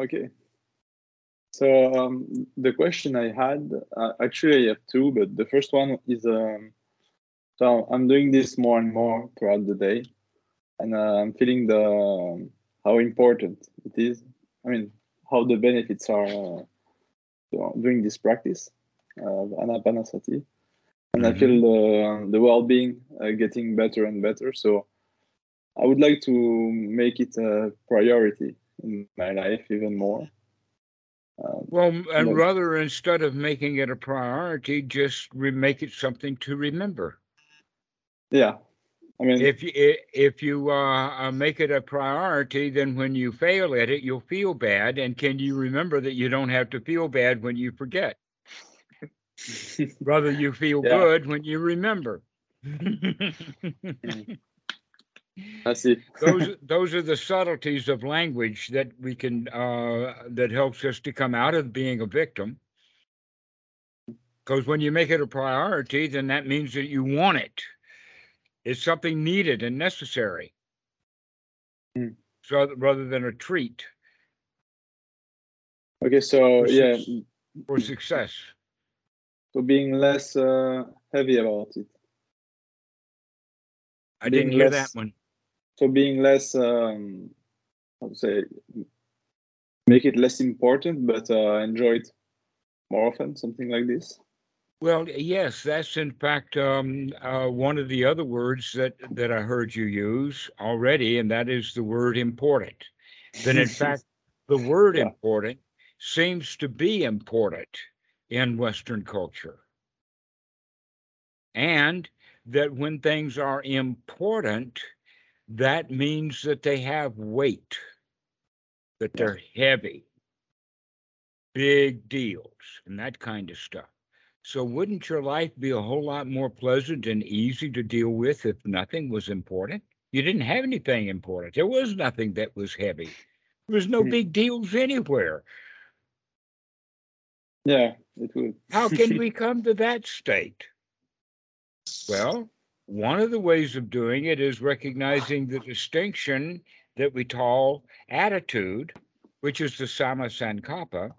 Okay. So um, the question I had, uh, actually I have two, but the first one is, um, so I'm doing this more and more throughout the day, and uh, I'm feeling the um, how important it is. I mean, how the benefits are uh, doing this practice of anapanasati, and mm-hmm. I feel the the well-being uh, getting better and better. So I would like to make it a priority in my life even more. Um, well, and rather instead of making it a priority, just re- make it something to remember. Yeah, I mean, if you if you uh, uh, make it a priority, then when you fail at it, you'll feel bad. And can you remember that you don't have to feel bad when you forget? Rather, you feel yeah. good when you remember. I see. those those are the subtleties of language that we can uh, that helps us to come out of being a victim. Because when you make it a priority, then that means that you want it. It's something needed and necessary. Mm. So rather than a treat. Okay, so for yeah, for success. So being less uh, heavy about it. I being didn't hear less, that one so being less um, how to say make it less important but uh, enjoy it more often something like this? Well yes that's in fact um, uh, one of the other words that that i heard you use already and that is the word important. Then, in fact the word yeah. important seems to be important in western culture. And that when things are important that means that they have weight, that they're heavy, big deals, and that kind of stuff. So, wouldn't your life be a whole lot more pleasant and easy to deal with if nothing was important? You didn't have anything important. There was nothing that was heavy. There was no hmm. big deals anywhere. Yeah, it would. How can we come to that state? Well, one of the ways of doing it is recognizing the distinction that we call attitude, which is the samma sankappa,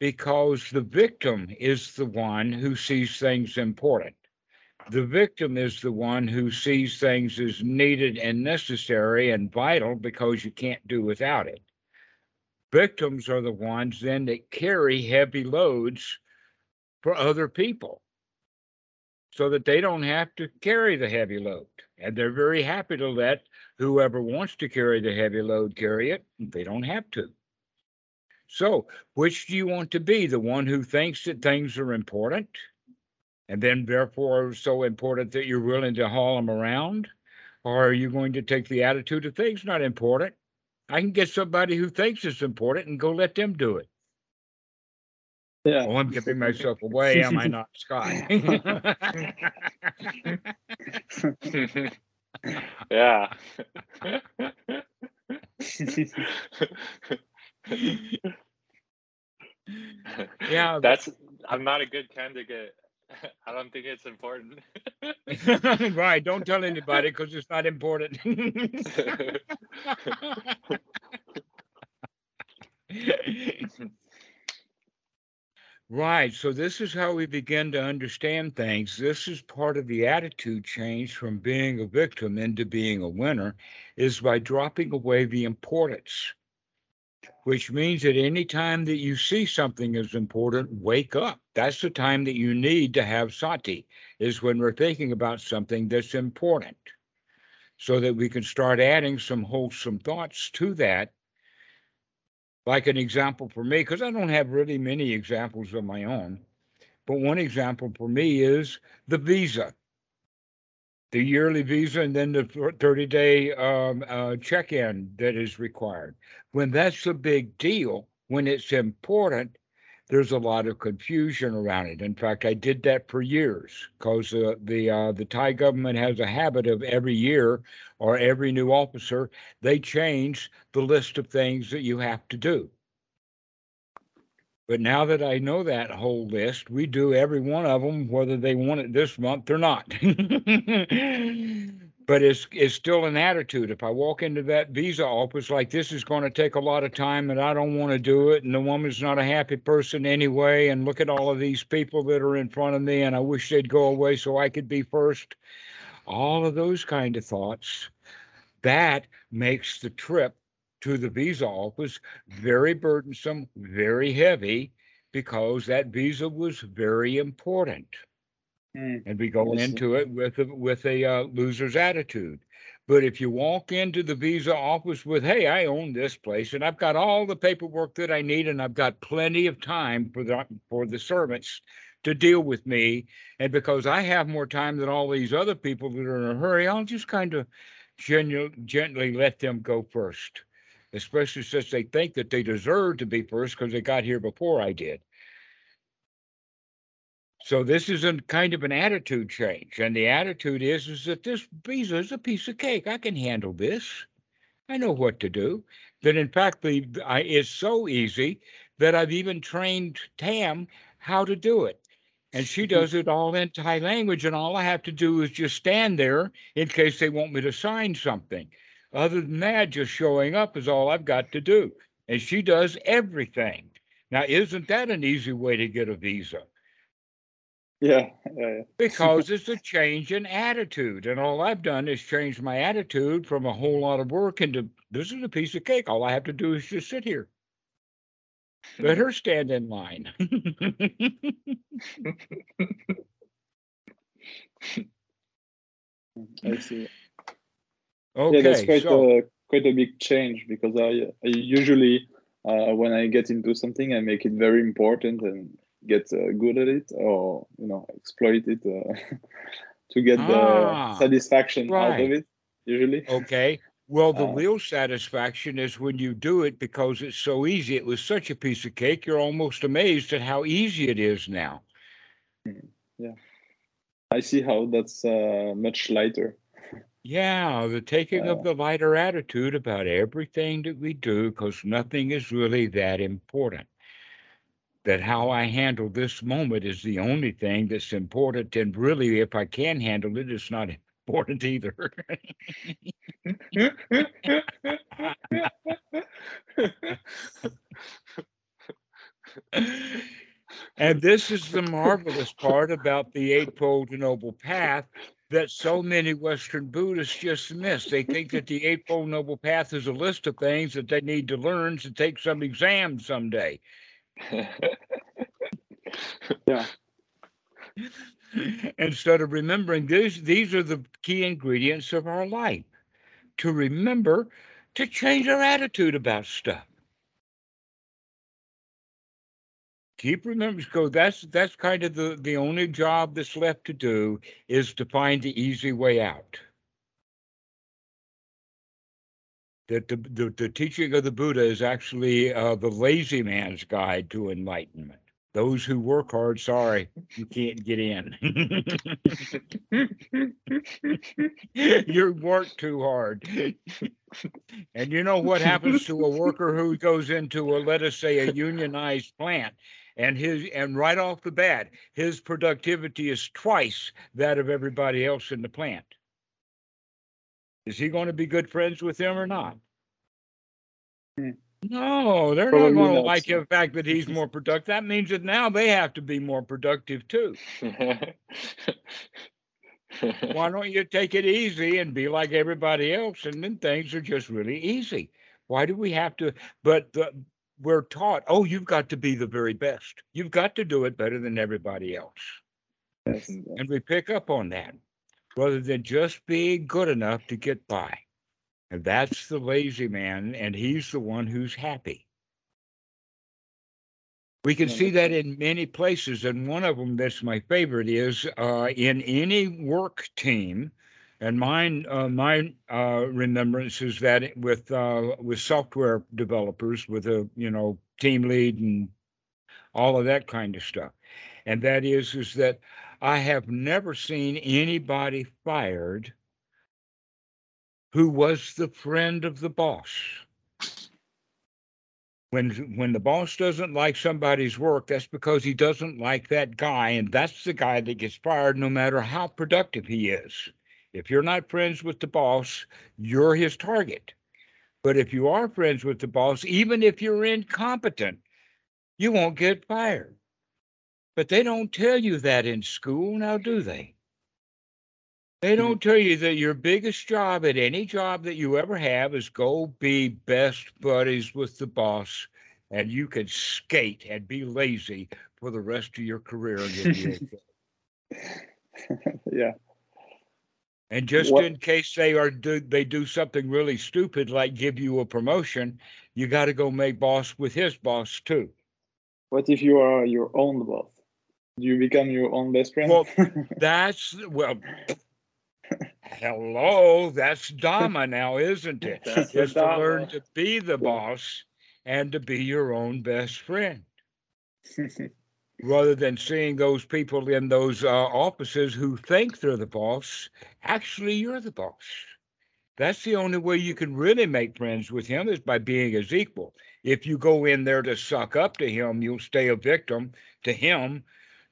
because the victim is the one who sees things important. The victim is the one who sees things as needed and necessary and vital because you can't do without it. Victims are the ones then that carry heavy loads for other people so that they don't have to carry the heavy load. And they're very happy to let whoever wants to carry the heavy load carry it. They don't have to. So, which do you want to be? The one who thinks that things are important and then therefore so important that you're willing to haul them around? Or are you going to take the attitude of things not important? I can get somebody who thinks it's important and go let them do it. Yeah. Oh, I'm giving myself away, am I not, Scott? yeah. yeah. That's I'm not a good candidate. I don't think it's important. right. Don't tell anybody because it's not important. Right. So this is how we begin to understand things. This is part of the attitude change from being a victim into being a winner is by dropping away the importance, which means that any time that you see something as important, wake up. That's the time that you need to have sati, is when we're thinking about something that's important, so that we can start adding some wholesome thoughts to that like an example for me, because I don't have really many examples of my own, but one example for me is the visa, the yearly visa, and then the 30 day um, uh, check in that is required. When that's a big deal, when it's important, there's a lot of confusion around it. In fact, I did that for years because uh, the uh, the Thai government has a habit of every year or every new officer they change the list of things that you have to do. But now that I know that whole list, we do every one of them, whether they want it this month or not. but it's it's still an attitude. If I walk into that visa office like this is going to take a lot of time and I don't want to do it, and the woman's not a happy person anyway, and look at all of these people that are in front of me, and I wish they'd go away so I could be first. All of those kind of thoughts, that makes the trip to the visa office very burdensome, very heavy, because that visa was very important Mm. and we go into it with a, with a uh, loser's attitude. But if you walk into the visa office with, "Hey, I own this place and I've got all the paperwork that I need and I've got plenty of time for the for the servants to deal with me, and because I have more time than all these other people that are in a hurry, I'll just kind of genu- gently let them go first, especially since they think that they deserve to be first because they got here before I did." So this is a kind of an attitude change, and the attitude is is that this visa is a piece of cake. I can handle this. I know what to do. That in fact, the I, it's so easy that I've even trained Tam how to do it, and she mm-hmm. does it all in Thai language, and all I have to do is just stand there in case they want me to sign something. Other than that, just showing up is all I've got to do, and she does everything. Now, isn't that an easy way to get a visa? Yeah, yeah, yeah. because it's a change in attitude. And all I've done is change my attitude from a whole lot of work into this is a piece of cake. All I have to do is just sit here. Let her stand in line. I see. okay. yeah, that's quite so, a quite a big change because I, I usually uh, when I get into something, I make it very important and get uh, good at it, or you know, exploit it uh, to get Ah, the satisfaction out of it. Usually, okay. Well, the Uh, real satisfaction is when you do it because it's so easy. It was such a piece of cake. You're almost amazed at how easy it is now. Yeah. I see how that's uh, much lighter. Yeah, the taking of the lighter attitude about everything that we do, because nothing is really that important. That how I handle this moment is the only thing that's important. And really, if I can handle it, it's not important either. and this is the marvelous part about the Eightfold Noble Path that so many Western Buddhists just miss. They think that the Eightfold Noble Path is a list of things that they need to learn to take some exam someday. yeah, Instead of remembering these, these are the key ingredients of our life. To remember to change our attitude about stuff. keep remembering so that's that's kind of the the only job that's left to do is to find the easy way out that the, the, the teaching of the buddha is actually uh, the lazy man's guide to enlightenment. Those who work hard sorry you can't get in. You work too hard. And you know what happens to a worker who goes into a let us say a unionized plant and his and right off the bat his productivity is twice that of everybody else in the plant is he going to be good friends with them or not? Hmm. no they're Probably not going to like the fact that he's more productive. That means that now they have to be more productive too. Why don't you take it easy and be like everybody else and then things are just really easy? Why do we have to but the, we're taught oh you've got to be the very best. You've got to do it better than everybody else. Yes, and we pick up on that rather than just being good enough to get by. And that's the lazy man and he's the one who's happy. We can see that in many places, and one of them that's my favorite is uh, in any work team. And mine, uh, my uh, remembrance is that with uh, with software developers, with a you know team lead and all of that kind of stuff, and that is is that I have never seen anybody fired who was the friend of the boss when when the boss doesn't like somebody's work that's because he doesn't like that guy and that's the guy that gets fired no matter how productive he is If you're not friends with the boss, you're his target. But if you are friends with the boss, even if you're incompetent, you won't get fired. But they don't tell you that in school, now do they? They don't tell you that your biggest job at any job that you ever have is go be best buddies with the boss and you can skate and be lazy for the rest of your career and you'll be okay. yeah. And just What- in case they are do they do something really stupid like give you a promotion, you got to go make boss with his boss too. What if you are your own boss? Do you become your own best friend? Well, That's well. Hello, that's Dharma now, isn't it? That's Is to learn to be the boss and to be your own best friend, rather than seeing those people in those uh, offices who think they're the boss. Actually, you're the boss. That's the only way you can really make friends with him is by being his equal. If you go in there to suck up to him, you'll stay a victim to him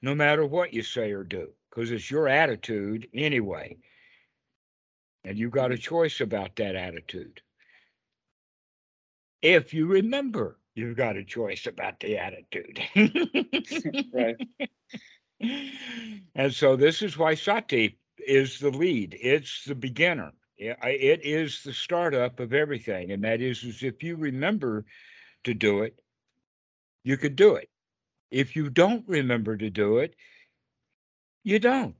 no matter what you say or do, because it's your attitude anyway. And you've got a mm-hmm. choice about that attitude. If you remember, you've got a choice about the attitude. right. And so this is why Sati is the lead. It's the beginner. It is the startup of everything. And that is, is if you remember to do it, you could do it. If you don't remember to do it, you don't.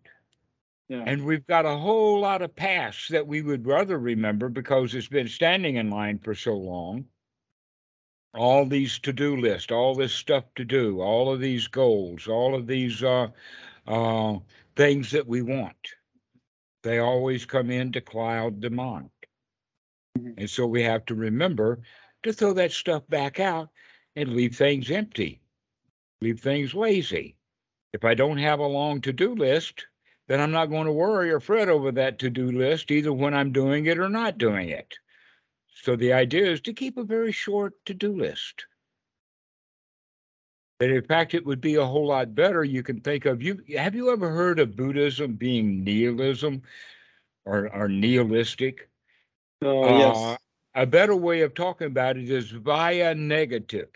Yeah. And we've got a whole lot of past that we would rather remember because it's been standing in line for so long. All these to-do lists, all this stuff to do, all of these goals, all of these uh, uh, things that we want. They always come in to cloud the mind. Mhm. And so we have to remember to throw that stuff back out and leave things empty, leave things lazy. If I don't have a long to-do list, then I'm not going to worry or fret over that to-do list either when I'm doing it or not doing it. So the idea is to keep a very short to-do list. And in fact, it would be a whole lot better. You can think of you. Have you ever heard of Buddhism being nihilism or, or nihilistic? So Uh, yes. a better way of talking about it is via negative,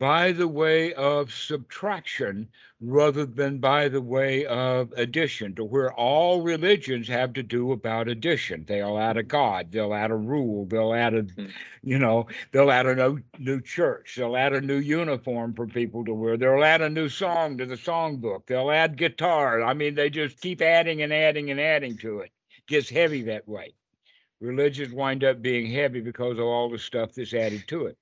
by the way of subtraction rather than by the way of addition, to where all religions have to do about addition. They'll add a God, they'll add a rule, they'll add a, Mhm. you know, they'll add a new, new church, they'll add a new uniform for people to wear, they'll add a new song to the songbook, they'll add guitar. I mean, they just keep adding and adding and adding to it. Gets heavy that way religions wind up being heavy because of all the stuff that's added to it.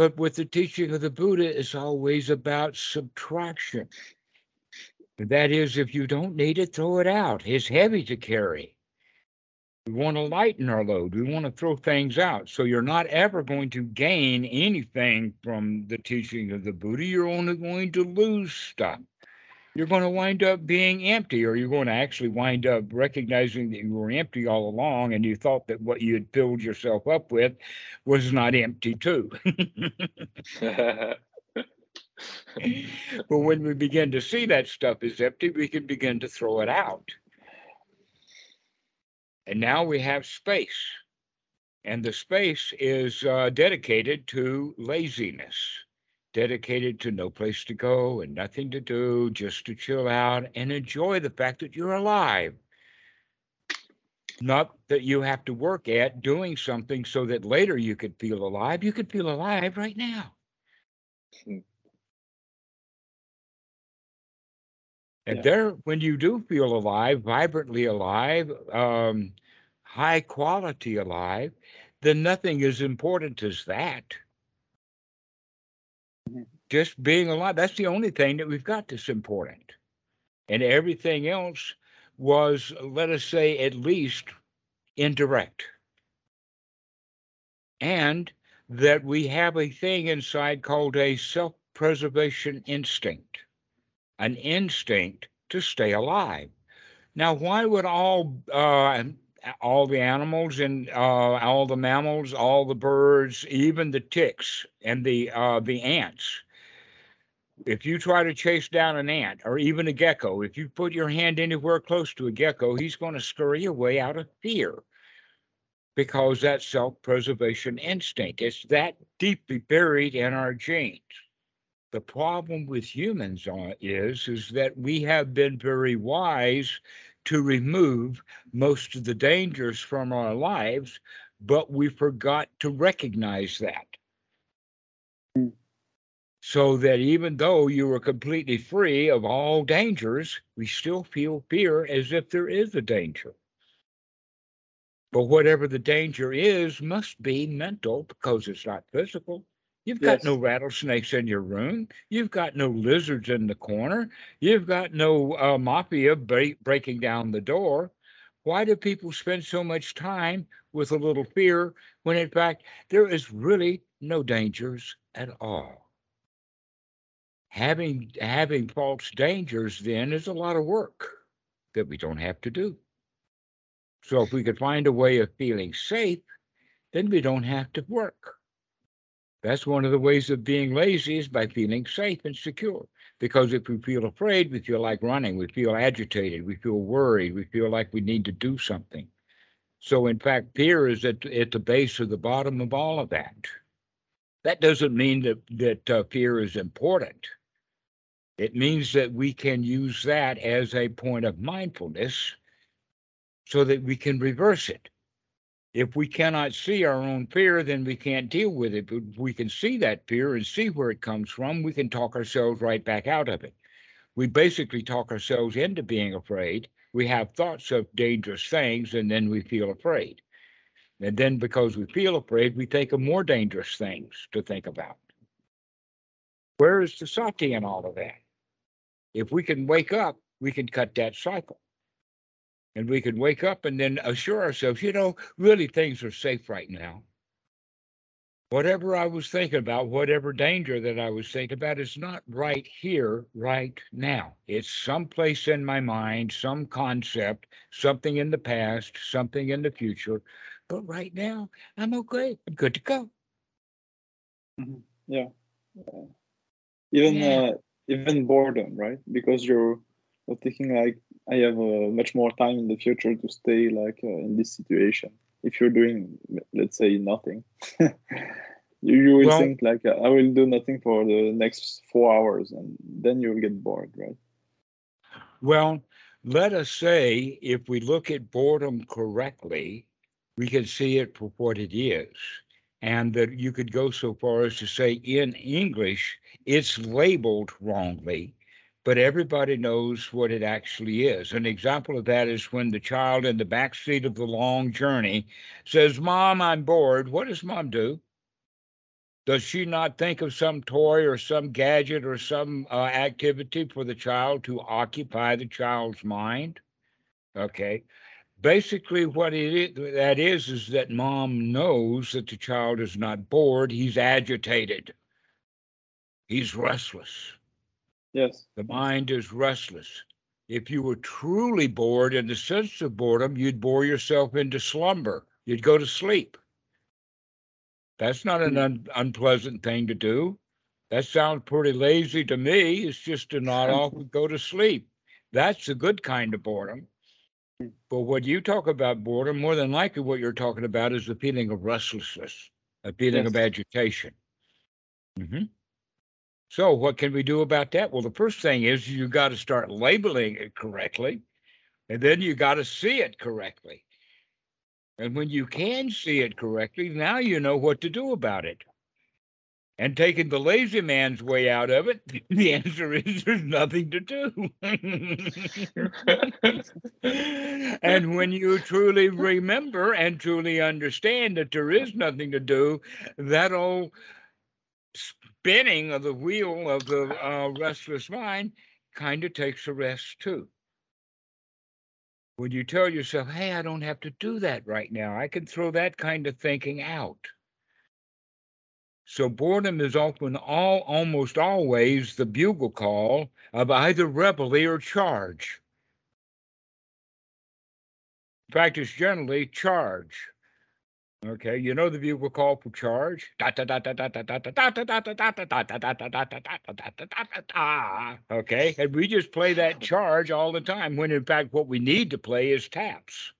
But with the teaching of the Buddha, it's always about subtraction. That is, if you don't need it, throw it out. It's heavy to carry. We want to lighten our load. We want to throw things out. So you're not ever going to gain anything from the teaching of the Buddha. You're only going to lose stuff. You're going to wind up being empty, or you're going to actually wind up recognizing that you were empty all along and you thought that what you had filled yourself up with was not empty, too. but when we begin to see that stuff is empty, we can begin to throw it out. And now we have space. And the space is uh, dedicated to laziness, dedicated to no place to go and nothing to do, just to chill out and enjoy the fact that you're alive. Not that you have to work at doing something so that later you could feel alive. You could feel alive right now. Hmm. And Yeah. there, when you do feel alive, vibrantly alive, um, high quality alive, then nothing as important as that. Just being alive, that's the only thing that we've got that's important. And everything else was, let us say, at least indirect. And that we have a thing inside called a self preservation instinct an instinct to stay alive. Now, why would all uh, all the animals and uh, all the mammals, all the birds, even the ticks and the uh, the ants, if you try to chase down an ant or even a gecko, if you put your hand anywhere close to a gecko, he's going to scurry away out of fear because that self preservation instinct. It's that deeply buried in our genes. The problem with humans is, is that we have been very wise to remove most of the dangers from our lives, but we forgot to recognize that. Mm. So that even though you are completely free of all dangers, we still feel fear as if there is a danger. But whatever the danger is must be mental because it's not physical. You've got Yes. no rattlesnakes in your room. You've got no lizards in the corner. You've got no uh, mafia break, breaking down the door. Why do people spend so much time with a little fear when, in fact, there is really no dangers at all? Having having false dangers then is a lot of work that we don't have to do. So if we could find a way of feeling safe, then we don't have to work. That's one of the ways of being lazy is by feeling safe and secure. Because if we feel afraid, we feel like running, we feel agitated, we feel worried, we feel like we need to do something. So, in fact, fear is at, at the base of the bottom of all of that. That doesn't mean that, that uh, fear is important. It means that we can use that as a point of mindfulness so that we can reverse it. If we cannot see our own fear, then we can't deal with it. But we can see that fear and see where it comes from, we can talk ourselves right back out of it. We basically talk ourselves into being afraid. We have thoughts of dangerous things, and then we feel afraid. And then, because we feel afraid, we think of more dangerous things to think about. Where is the sati in all of that? If we can wake up, we can cut that cycle and we can wake up and then assure ourselves, you know, really things are safe right now. Whatever I was thinking about, whatever danger that I was thinking about, is not right here, right now. It's someplace in my mind, some concept, something in the past, something in the future. But right now, I'm okay. I'm good to go. Yeah. Uh, even Yeah. uh, even boredom, right? Because you're, you're thinking like I have uh, much more time in the future to stay like uh, in this situation. If you're doing, let's say, nothing, you, you will Well- think like I will do nothing for the next four hours, and then you'll get bored, right? Well, let us say if we look at boredom correctly, we can see it for what it is. And that you could go so far as to say in English, it's labeled wrongly, but everybody knows what it actually is. An example of that is when the child in the back seat of the long journey says, Mom, I'm bored. What does mom do? Does she not think of some toy or some gadget or some uh, activity for the child to occupy the child's mind? Okay. Basically, what it is, that is is that mom knows that the child is not bored; he's agitated. He's restless. Yes. The mind is restless. If you were truly bored in the sense of boredom, you'd bore yourself into slumber. You'd go to sleep. That's not an un- unpleasant thing to do. That sounds pretty lazy to me. It's just to nod off and go to sleep. That's a good kind of boredom. But when you talk about boredom, more than likely what you're talking about is the feeling of restlessness, a feeling of Yes. agitation. hmm So, what can we do about that? Well, the first thing is you got to start labeling it correctly, and then you got to see it correctly. And when you can see it correctly, now you know what to do about it. And taking the lazy man's way out of it, the answer is there's nothing to do. and when you truly remember and truly understand that there is nothing to do, that old spinning of the wheel of the uh, restless mind kind of takes a rest too. When you tell yourself, hey, I don't have to do that right now, I can throw that kind of thinking out. So boredom is often all almost always the bugle call of either reveille or charge. In fact, it's generally charge. Okay, you know the bugle call for charge. Okay, and we just play that charge all the time. When in fact, what we need to play is taps.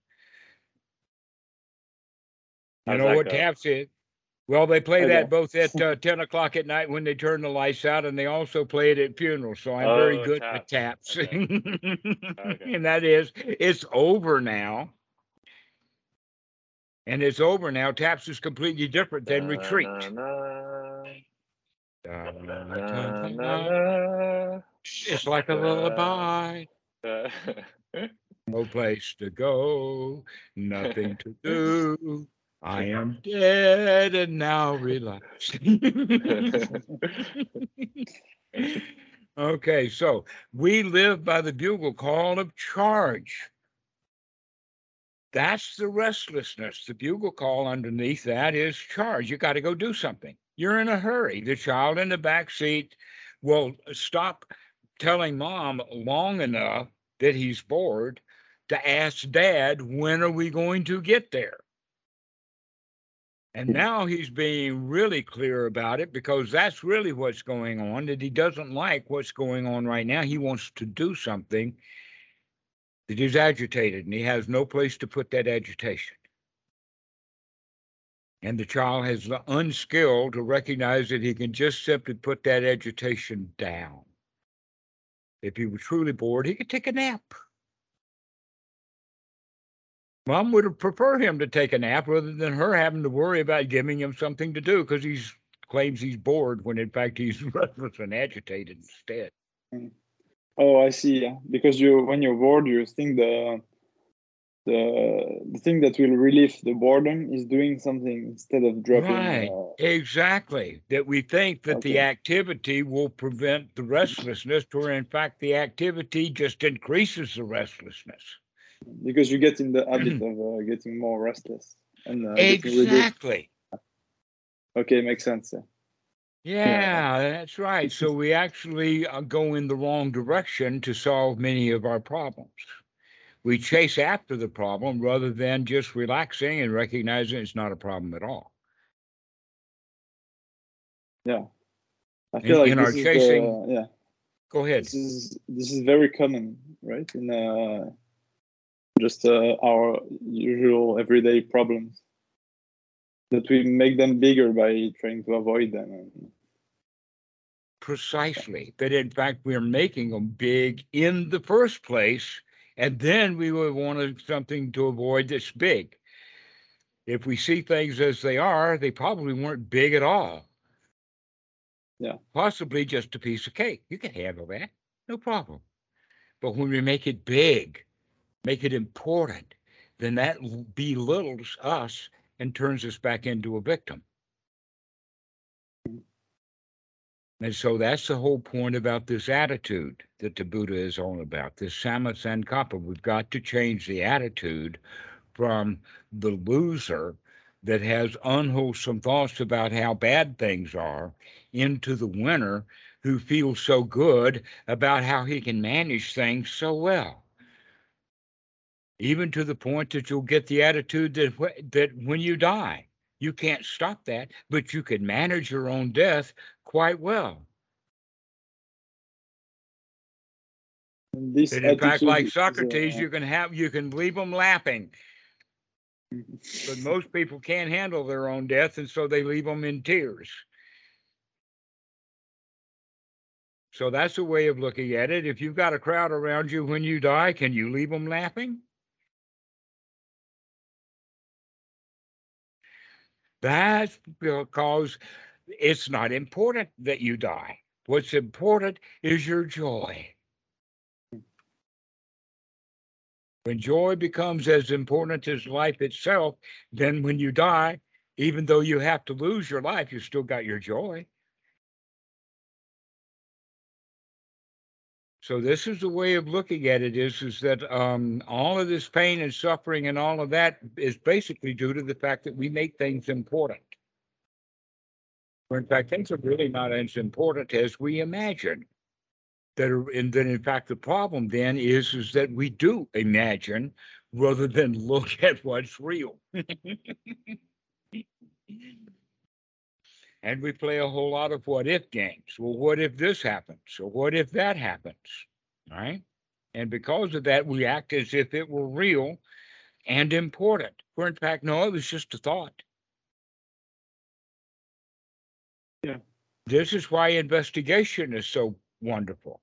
You know what taps is? Well, they play that both at uh, ten o'clock at night when they turn the lights out, and they also play it at funerals. So I'm very Oh, good at taps. Okay. and that is, it's over now. And it's over now. Taps is completely different than retreat. It's like a lullaby. No place to go, nothing to do. I am dead and now relax. okay, so we live by the bugle call of charge. That's the restlessness. The bugle call underneath that is charge. You got to go do something. You're in a hurry. The child in the back seat will stop telling mom long enough that he's bored to ask dad, when are we going to get there? And mm. now he's being really clear about it because that's really what's going on, that he doesn't like what's going on right now. He wants to do something that is agitated and he has no place to put that agitation. And the child has the unskill to recognize that he can just simply put that agitation down. If he was truly bored, he could take a nap. Mom would prefer him to take a nap rather than her having to worry about giving him something to do because he claims he's bored when in fact he's restless and agitated instead. Mm. Oh, I see. Yeah, because you when you're bored, you think the the the thing that will relieve the boredom is doing something instead of dropping. Right. Uh, Exactly. That we think that the activity will prevent the restlessness, where in fact the activity just increases the restlessness. because you get in the habit of uh, getting more restless and uh. Exactly. Okay, makes sense. Yeah. Yeah, that's right. So we actually uh, go in the wrong direction to solve many of our problems. We chase after the problem rather than just relaxing and recognizing it's not a problem at all. Yeah. I In- feel like in our chasing- the, yeah. Go ahead. This is this is very common, right? In uh, just uh, our usual everyday problems that we make them bigger by trying to avoid them. Precisely. That in fact we're making them big in the first place, and then we would want something to avoid that's big. If we see things as they are, they probably weren't big at all. Yeah. Possibly just a piece of cake. You can handle that. No problem. But when we make it big, make it important, then that belittles us and turns us back into a victim. And so that's the whole point about this attitude that the Buddha is all about, this Samma Sankappa. We've got to change the attitude from the loser that has unwholesome thoughts about how bad things are into the winner who feels so good about how he can manage things so well. Even to the point that you'll get the attitude that, that when you die, you can't stop that, but you can manage your own death quite well. and this And in fact, like is, Socrates, uh, you can have you can leave them laughing, but most people can't handle their own death, and so they leave them in tears. So that's a way of looking at it. If you've got a crowd around you when you die, can you leave them laughing? That's because it's not important that you die. What's important is your joy. When joy becomes as important as life itself, then when you die, even though you have to lose your life, you still got your joy. So this is the way of looking at it is, is that um, all of this pain and suffering and all of that is basically due to the fact that we make things important. Where in fact, things are really not as important as we imagine. That are, and then in fact, the problem then is, is that we do imagine rather than look at what's real. And we play a whole lot of what if games. Well, what if this happens? Or what if that happens? Right? And because of that, we act as if it were real and important. Where in fact, no, it was just a thought. Yeah. This is why investigation is so wonderful.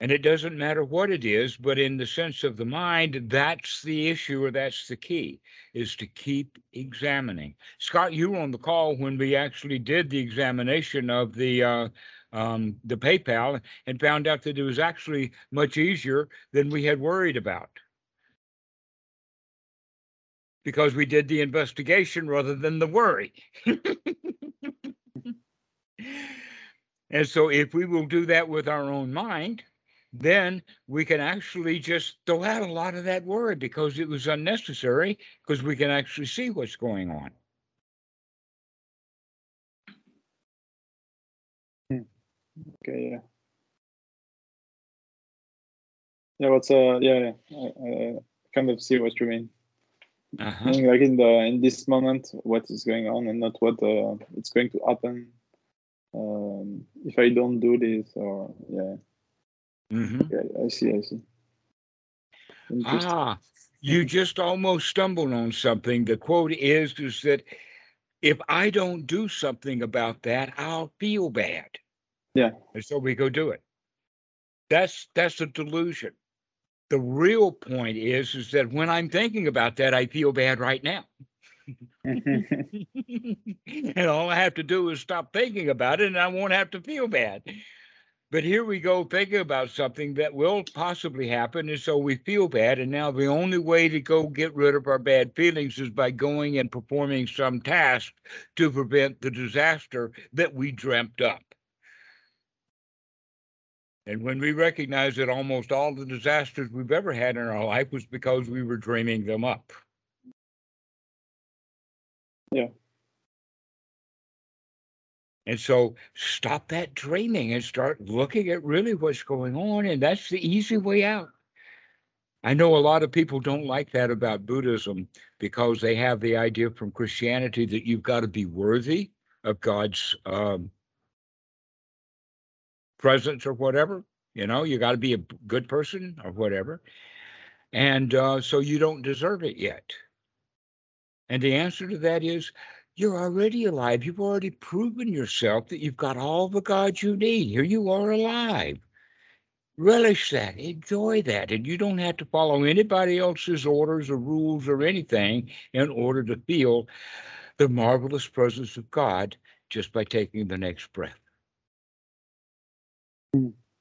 And it doesn't matter what it is, but in the sense of the mind, that's the issue or that's the key, is to keep examining. Scott, you were on the call when we actually did the examination of the uh, um, the PayPal and found out that it was actually much easier than we had worried about because we did the investigation rather than the worry. and so, if we will do that with our own mind, then we can actually just throw out a lot of that worry because it was unnecessary because we can actually see what's going on. Okay, yeah. Yeah, what's uh yeah, yeah. I, I kind of see what you mean. Uh-huh. Like in the in this moment what is going on and not what uh, it's going to happen um, if I don't do this or yeah. Mhm. Yeah, I see, I see. Ah, you just almost stumbled on something. The quote is is that if I don't do something about that, I'll feel bad. Yeah. And so we go do it. That's that's a delusion. The real point is is that when I'm thinking about that, I feel bad right now. and all I have to do is stop thinking about it and I won't have to feel bad. But here we go thinking about something that will possibly happen. And so we feel bad. And now the only way to go get rid of our bad feelings is by going and performing some task to prevent the disaster that we dreamt up. And when we recognize that almost all the disasters we've ever had in our life was because we were dreaming them up. Yeah. And so stop that dreaming and start looking at really what's going on. And that's the easy way out. I know a lot of people don't like that about Buddhism because they have the idea from Christianity that you've got to be worthy of God's um, presence or whatever. You know, you got to be a good person or whatever. And uh, so you don't deserve it yet. And the answer to that is you're already alive. You've already proven yourself that you've got all the God you need. Here you are alive. Relish that, enjoy that. And you don't have to follow anybody else's orders or rules or anything in order to feel the marvelous presence of God just by taking the next breath.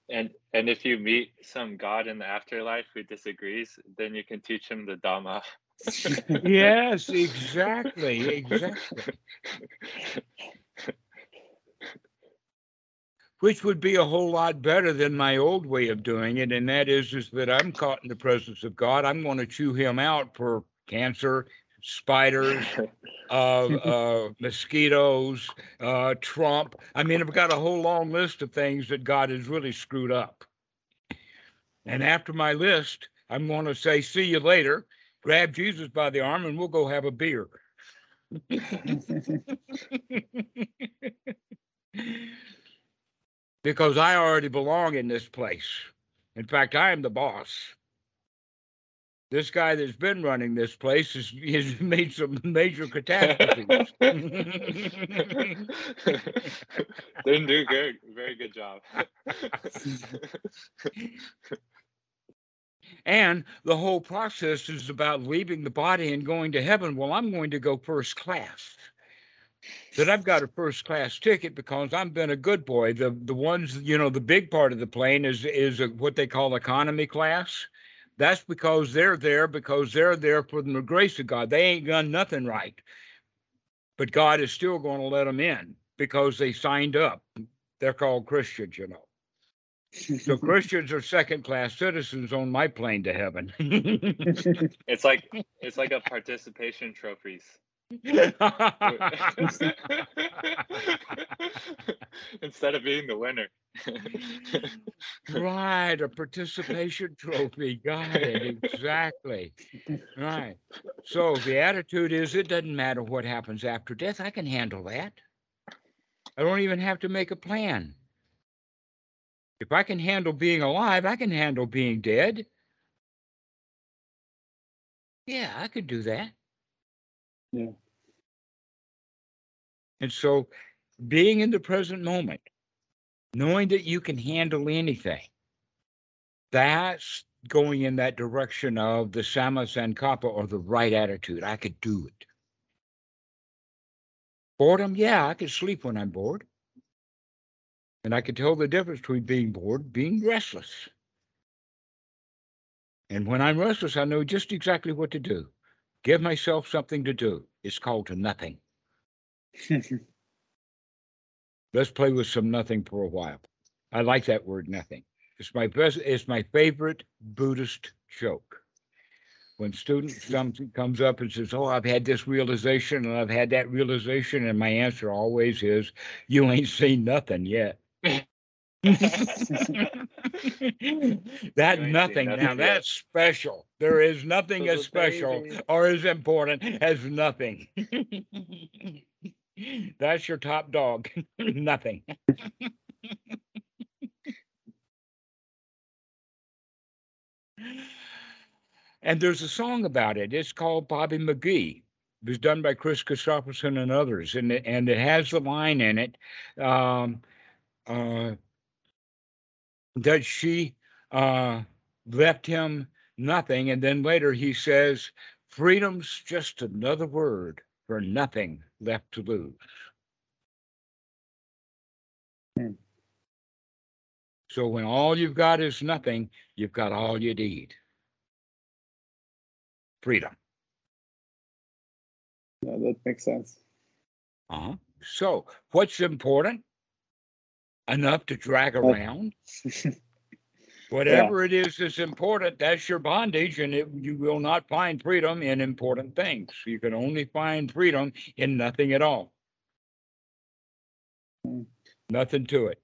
And and if you meet some god in the afterlife who disagrees, then you can teach him the Dhamma. Yes, exactly, exactly. Which would be a whole lot better than my old way of doing it, and that is is that I'm caught in the presence of God. I'm going to chew him out for cancer, spiders, uh, uh, mosquitoes, uh, Trump. I mean, I've got a whole long list of things that God has really screwed up. And after my list, I'm going to say, "See you later." Grab Jesus by the arm, and we'll go have a beer. because I already belong in this place. In fact, I am the boss. This guy that's been running this place has, has made some major catastrophes. Didn't do good. Very good job. And the whole process is about leaving the body and going to heaven. Well, I'm going to go first class. That I've got a first class ticket because I've been a good boy. The the ones, you know, the big part of the plane is is a, what they call economy class. That's because they're there because they're there for the grace of God. They ain't done nothing right. But God is still going to let them in because they signed up. They're called Christians, you know. So Christians are second class citizens on my plane to heaven. It's like it's like a participation trophies. Instead instead of being the winner. right, a participation trophy. Got it. Exactly. Right. So the attitude is it doesn't matter what happens after death. I can handle that. I don't even have to make a plan. If I can handle being alive, I can handle being dead. Yeah, I could do that. Yeah. And so being in the present moment, knowing that you can handle anything, that's going in that direction of the Samma Sankappa or the right attitude. I could do it. Boredom, yeah, I could sleep when I'm bored. And I could tell the difference between being bored, being restless. And when I'm restless, I know just exactly what to do. Give myself something to do. It's called to nothing. Let's play with some nothing for a while. I like that word nothing. It's my best it's my favorite Buddhist joke. When student comes comes up and says, Oh, I've had this realization and I've had that realization, and my answer always is, You ain't seen nothing yet. that nothing, now yet. that's special. There is nothing as special baby. or as important as nothing. that's your top dog. nothing. and there's a song about it. It's called Bobby McGee. It was done by Kris Kristofferson and others, and it, and it has the line in it um, that she uh, left him nothing, and then later he says, "Freedom's just another word for nothing left to lose." Hmm. So when all you've got is nothing, you've got all you need. Freedom. yeah, that makes sense. Uh-huh. So, what's important? Enough to drag around. Whatever it is that's important, that's your bondage, and it, you will not find freedom in important things. You can only find freedom in nothing at all. Mm. Nothing to it.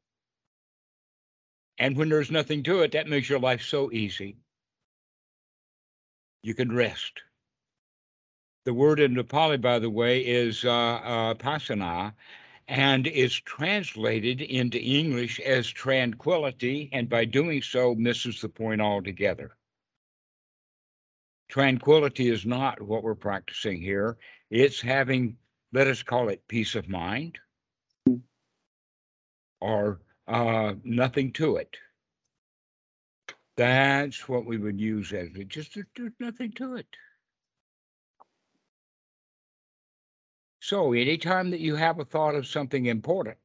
And when there's nothing to it, that makes your life so easy. You can rest. The word in Nepali, by the way, is uh, uh, pasana, and is translated into English as tranquility, and by doing so, misses the point altogether. Tranquility is not what we're practicing here. It's having, let us call it peace of mind, or uh, nothing to it. That's what we would use as it. Just there's nothing to it. So anytime that you have a thought of something important,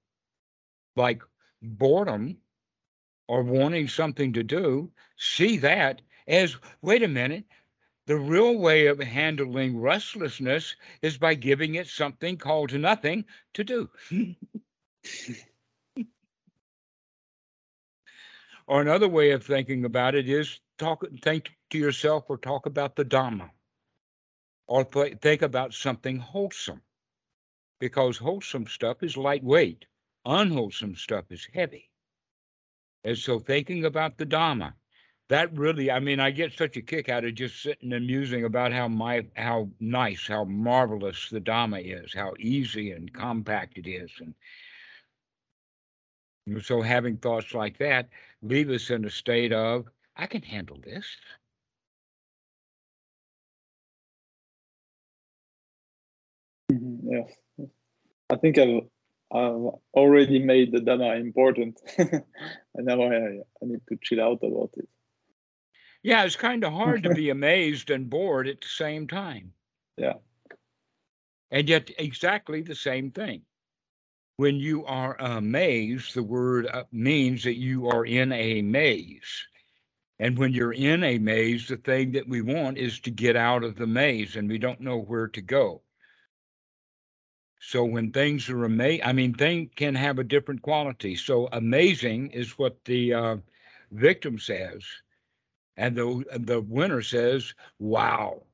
like boredom or wanting something to do, see that as wait a minute, the real way of handling restlessness is by giving it something called nothing to do. or another way of thinking about it is talk think to yourself or talk about the Dhamma. Or th- think about something wholesome because wholesome stuff is lightweight, unwholesome stuff is heavy. And so thinking about the Dhamma, that really, I mean, I get such a kick out of just sitting and musing about how my how nice, how marvelous the Dhamma is, how easy and compact it is. And so having thoughts like that leave us in a state of, I can handle this. Mhm, Yes. I think I've, I've already made the Dhamma important. and now I, I need to chill out about it. Yeah, it's kind of hard to be amazed and bored at the same time. Yeah. And yet, exactly the same thing. When you are amazed, the word uh, means that you are in a maze. And when you're in a maze, the thing that we want is to get out of the maze and we don't know where to go. So when things are amazing, I mean, things can have a different quality. So amazing is what the uh, victim says, and the the winner says, "Wow."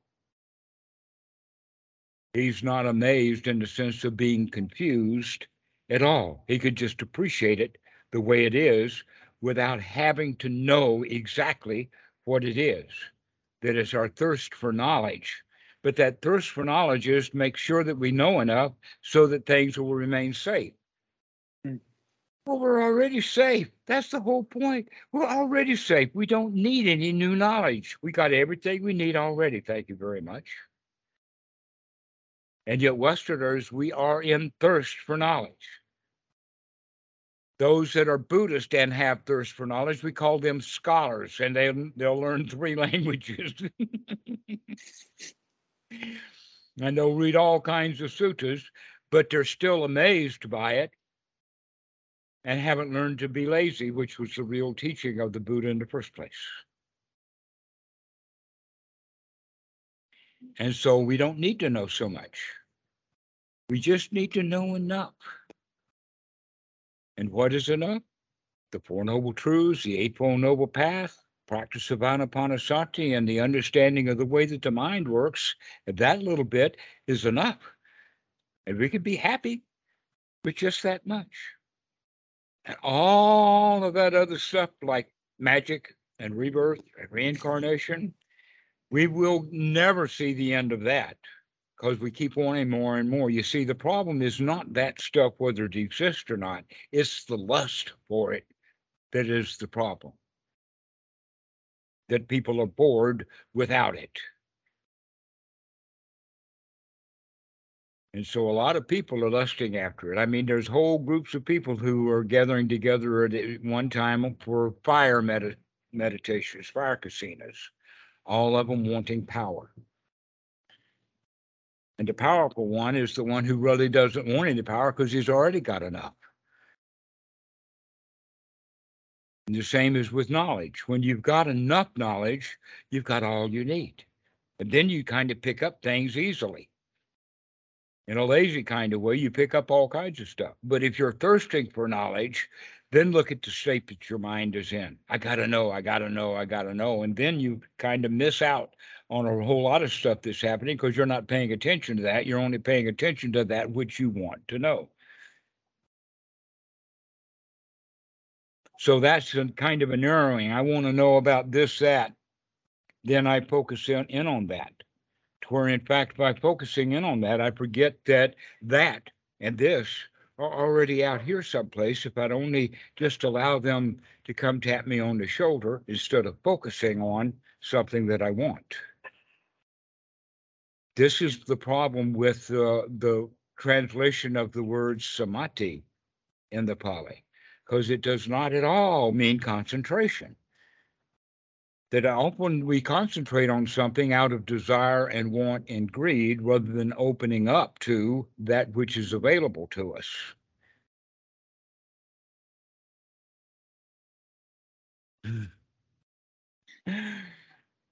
He's not amazed in the sense of being confused. at all. He could just appreciate it the way it is without having to know exactly what it is. That is our thirst for knowledge. But that thirst for knowledge is to make sure that we know enough so that things will remain safe. Hmm. Well, we're already safe. That's the whole point. We're already safe. We don't need any new knowledge. We got everything we need already. Thank you very much. And yet, Westerners, we are in thirst for knowledge. Those that are Buddhist and have thirst for knowledge, we call them scholars, and they, they'll learn three languages. and they'll read all kinds of suttas, but they're still amazed by it and haven't learned to be lazy, which was the real teaching of the Buddha in the first place. And so we don't need to know so much. We just need to know enough. And what is enough? The Four Noble Truths, the Eightfold Noble Path, practice of Anapanasati, and the understanding of the way that the mind works, that little bit is enough. And we can be happy with just that much. And all of that other stuff, like magic and rebirth and reincarnation, we will never see the end of that because we keep wanting more and more. You see, the problem is not that stuff, whether it exists or not, it's the lust for it that is the problem. That people are bored without it. And so a lot of people are lusting after it. I mean, there's whole groups of people who are gathering together at one time for fire med- meditations, fire kasinas, all of them wanting power. And the powerful one is the one who really doesn't want any power because he's already got enough. And the same is with knowledge. When you've got enough knowledge, you've got all you need. And then you kind of pick up things easily in a lazy kind of way, you pick up all kinds of stuff. But if you're thirsting for knowledge, then look at the state that your mind is in. I got to know, I got to know, I got to know. And then you kind of miss out on a whole lot of stuff that's happening because you're not paying attention to that. You're only paying attention to that which you want to know. So that's a kind of a narrowing. I want to know about this, that. Then I focus in, in on that where in fact by focusing in on that i forget that that and this are already out here someplace if i'd only just allow them to come tap me on the shoulder instead of focusing on something that i want this is the problem with uh, the translation of the word samadhi in the pali because it does not at all mean concentration that often we concentrate on something out of desire and want and greed rather than opening up to that which is available to us.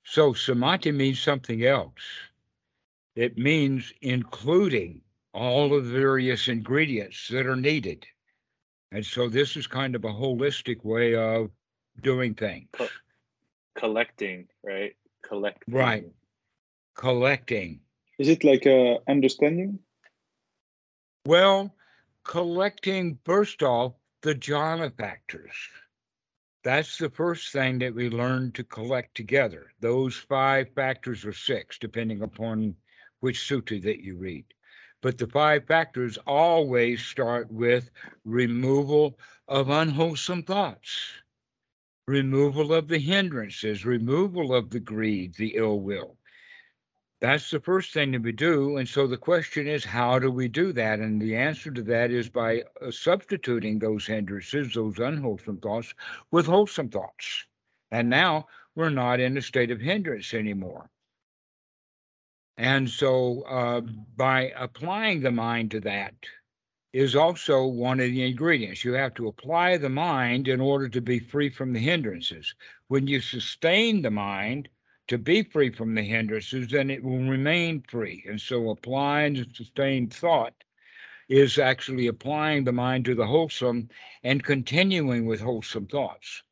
So samadhi means something else. It means including all of the various ingredients that are needed. And so this is kind of a holistic way of doing things collecting, right? Collecting. Right. Collecting. Is it like a understanding? Well, collecting first off the jhana factors. That's the first thing that we learn to collect together. Those five factors or six, depending upon which sutta that you read. But the five factors always start with removal of unwholesome thoughts removal of the hindrances, removal of the greed, the ill will. That's the first thing that we do. And so the question is, how do we do that? And the answer to that is by uh, substituting those hindrances, those unwholesome thoughts, with wholesome thoughts. And now we're not in a state of hindrance anymore. And so uh, by applying the mind to that, is also one of the ingredients. You have to apply the mind in order to be free from the hindrances. When you sustain the mind to be free from the hindrances, then it will remain free. And so applying the sustained thought is actually applying the mind to the wholesome and continuing with wholesome thoughts.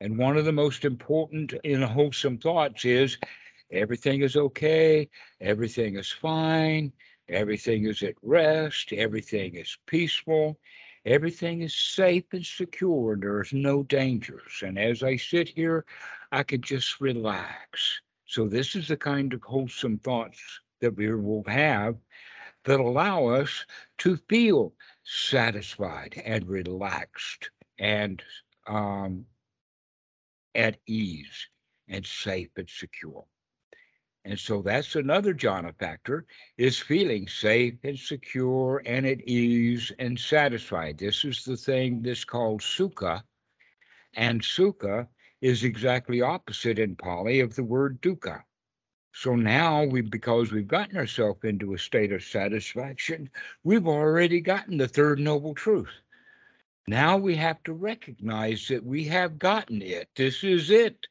And one of the most important in wholesome thoughts is everything is okay, everything is fine, Everything is at rest. Everything is peaceful. Everything is safe and secure. There's no dangers. And as I sit here, I can just relax. So, this is the kind of wholesome thoughts that we will have that allow us to feel satisfied and relaxed and um, at ease and safe and secure. And so that's another jhana factor is feeling safe and secure and at ease and satisfied. This is the thing that's called sukha. And sukha is exactly opposite in Pali of the word dukkha. So now we because we've gotten ourselves into a state of satisfaction, we've already gotten the third noble truth. Now we have to recognize that we have gotten it. This is it.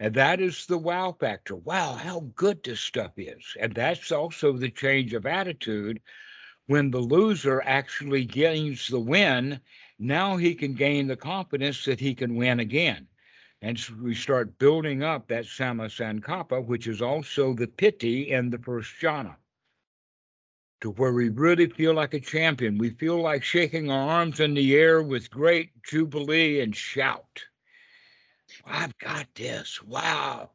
And that is the wow factor. Wow, how good this stuff is. And that's also the change of attitude. When the loser actually gains the win, now he can gain the confidence that he can win again. And so we start building up that Samma Sankappa, which is also the piti in the first jhana, to where we really feel like a champion. We feel like shaking our arms in the air with great jubilee and shout. I've got this. Wow.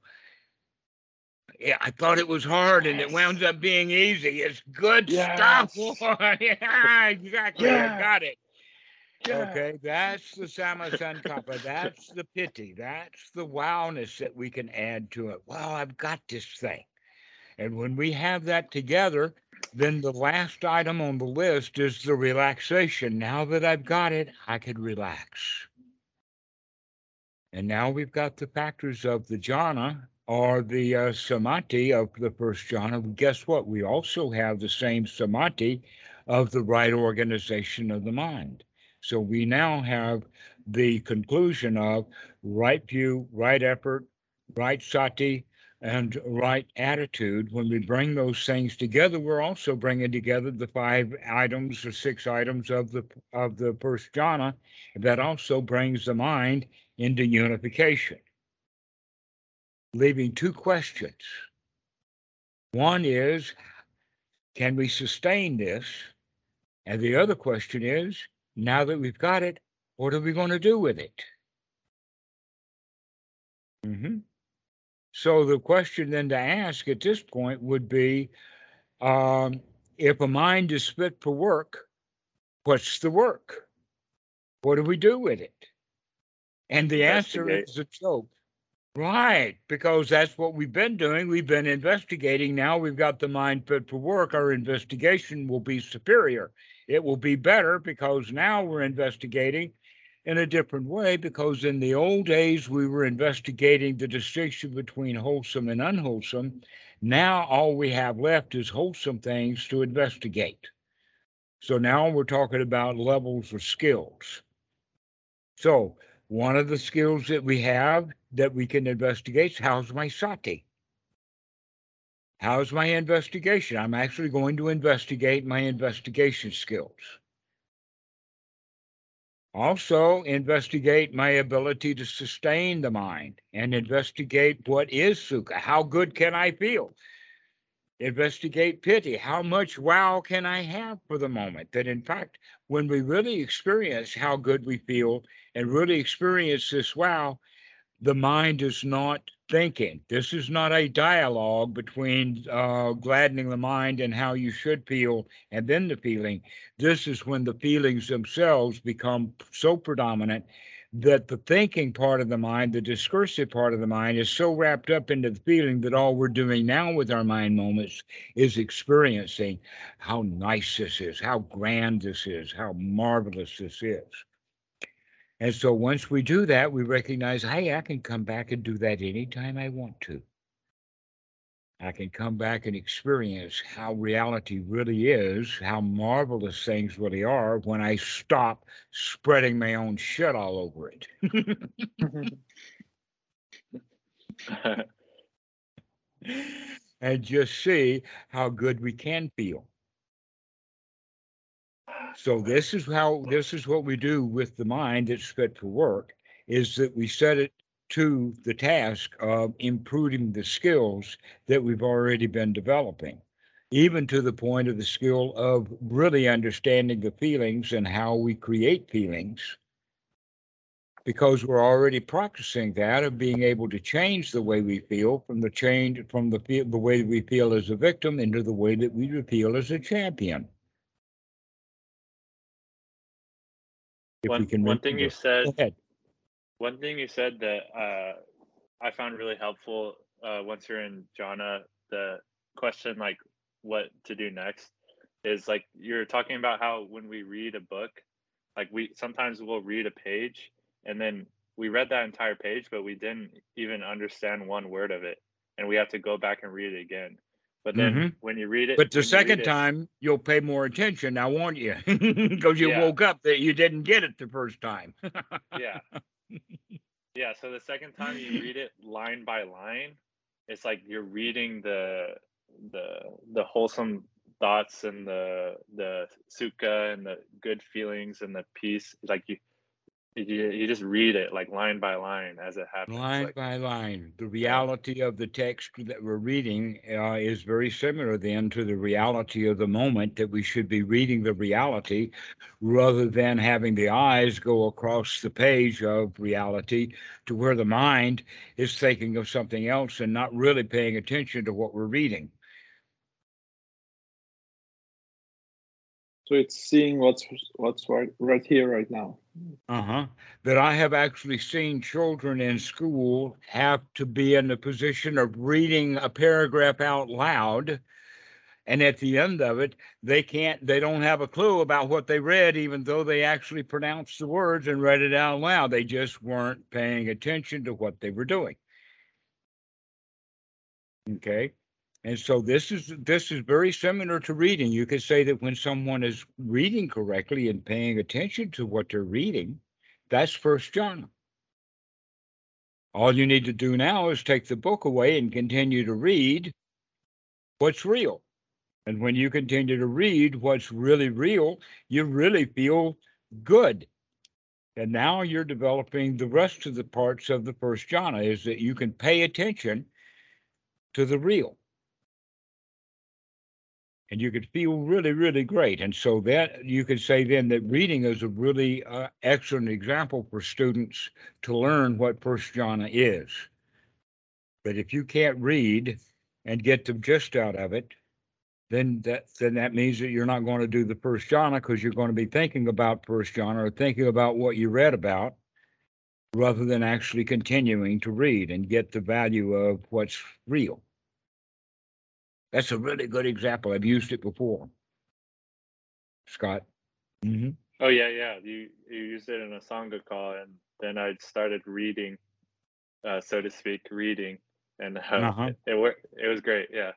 Yeah, I thought it was hard and it wound up being easy. It's good Yes. stuff. yeah, exactly. I got it. Yeah. Okay, that's the Samma Sankappa. Uh, that's the piti. That's the wowness that we can add to it. Wow, I've got this thing. And when we have that together, then the last item on the list is the relaxation. Now that I've got it, I can relax. And now we've got the factors of the jhana or the uh, samadhi of the first jhana. Guess what? We also have the same samadhi of the right organization of the mind. So we now have the conclusion of right view, right effort, right sati, and right attitude. When we bring those things together, we're also bringing together the five items or six items of the of the first jhana. That also brings the mind into unification, leaving two questions. One is, can we sustain this? And the other question is, now that we've got it, what are we going to do with it? hmm So the question then to ask at this point would be, um, if a mind is fit for work, what's the work? What do we do with it? And the answer is a joke. Right, because that's what we've been doing. We've been investigating. Now we've got the mind fit for work. Our investigation will be superior. It will be better because now we're investigating in a different way. Because in the old days, we were investigating the distinction between wholesome and unwholesome. Now all we have left is wholesome things to investigate. So now we're talking about levels of skills. So one of the skills that we have that we can investigate is how's my sati? How's my investigation? I'm actually going to investigate my investigation skills. Also, investigate my ability to sustain the mind and investigate what is sukha. How good can I feel? Investigate piti. How much wow can I have for the moment? That in fact, when we really experience how good we feel and really experience this wow, the mind is not thinking. This is not a dialogue between uh, gladdening the mind and how you should feel and then the feeling. This is when the feelings themselves become so predominant that the thinking part of the mind, the discursive part of the mind, is so wrapped up into the feeling that all we're doing now with our mind moments is experiencing how nice this is, how grand this is, how marvelous this is. And so once we do that, we recognize, hey, I can come back and do that anytime I want to. I can come back and experience how reality really is, how marvelous things really are when I stop spreading my own shit all over it. and just see how good we can feel. So this is how this is what we do with the mind that's fit for work is that we set it to the task of improving the skills that we've already been developing. even to the point of the skill of really understanding the feelings and how we create feelings because we're already practicing that of being able to change the way we feel from the change from the feel, the way we feel as a victim into the way that we feel as a champion. If one, one thing you said one thing you said that uh, I found really helpful uh, once you're in jhana, the question like what to do next is like you're talking about how when we read a book, like we sometimes we'll read a page and then we read that entire page, but we didn't even understand one word of it, and we have to go back and read it again. But then mm-hmm. when you read it, but the second time it, you'll pay more attention. Now, won't you? Because you yeah. woke up that you didn't get it the first time. yeah, yeah. So the second time you read it line by line, it's like you're reading the the the wholesome thoughts and the the sukha and the good feelings and the peace. Like you you, you just read it like line by line as it happens. Line like, by line. The reality of the text that we're reading uh, is very similar then to the reality of the moment that we should be reading the reality rather than having the eyes go across the page of reality to where the mind is thinking of something else and not really paying attention to what we're reading. So it's seeing what's what's right, right here, right now. Uh huh. That I have actually seen children in school have to be in the position of reading a paragraph out loud. And at the end of it, they can't, they don't have a clue about what they read, even though they actually pronounced the words and read it out loud. They just weren't paying attention to what they were doing. Okay. And so this is this is very similar to reading. You could say that when someone is reading correctly and paying attention to what they're reading, that's first jhana. All you need to do now is take the book away and continue to read what's real. And when you continue to read what's really real, you really feel good. And now you're developing the rest of the parts of the first jhana is that you can pay attention to the real and you could feel really, really great. And so that you could say then that reading is a really uh, excellent example for students to learn what First Jhana is. But if you can't read and get the gist out of it, then that then that means that you're not going to do the first jhana because you're going to be thinking about first jhana or thinking about what you read about rather than actually continuing to read and get the value of what's real. That's a really good example. I've used it before. Scott. Mm-hmm. Oh yeah, yeah. You you used it in a sangha call, and then I started reading, uh, so to speak, reading, and uh, uh-huh. it, it worked. It was great. Yeah.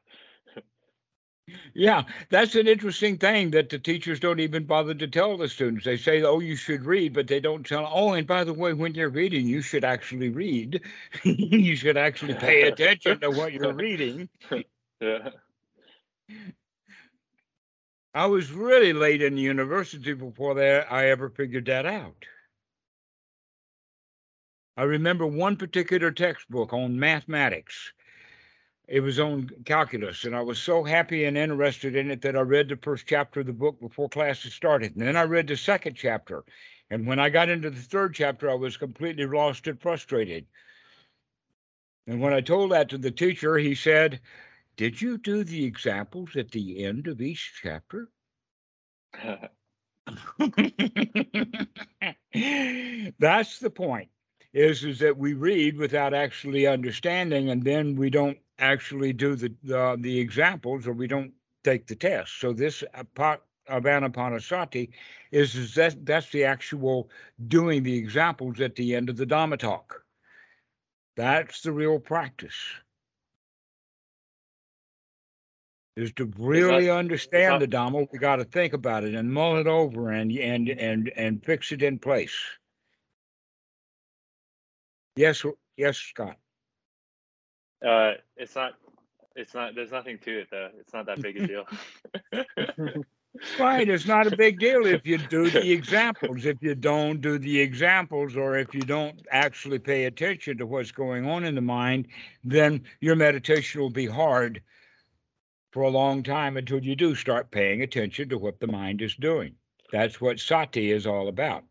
Yeah, that's an interesting thing that the teachers don't even bother to tell the students. They say, "Oh, you should read," but they don't tell. Oh, and by the way, when you're reading, you should actually read. you should actually pay attention to what you're reading. Yeah. I was really late in university before that I ever figured that out. I remember one particular textbook on mathematics. It was on calculus, and I was so happy and interested in it that I read the first chapter of the book before classes started. And then I read the second chapter. And when I got into the third chapter, I was completely lost and frustrated. And when I told that to the teacher, he said, did you do the examples at the end of each chapter? That's the point. Is is that we read without actually understanding, and then we don't actually do the the, examples, or we don't take the test. So this uh, part of Anapanasati is, is that that's the actual doing the examples at the end of the Dhamma talk. That's the real practice. Is to really that, understand the Dhamma. We got to think about it and mull it over and and and and fix it in place. Yes, yes, Scott. Uh, it's not. It's not. There's nothing to it though. It's not that big a deal. right. It's not a big deal if you do the examples. If you don't do the examples, or if you don't actually pay attention to what's going on in the mind, then your meditation will be hard for a long time until you do start paying attention to what the mind is doing. That's what sati is all about.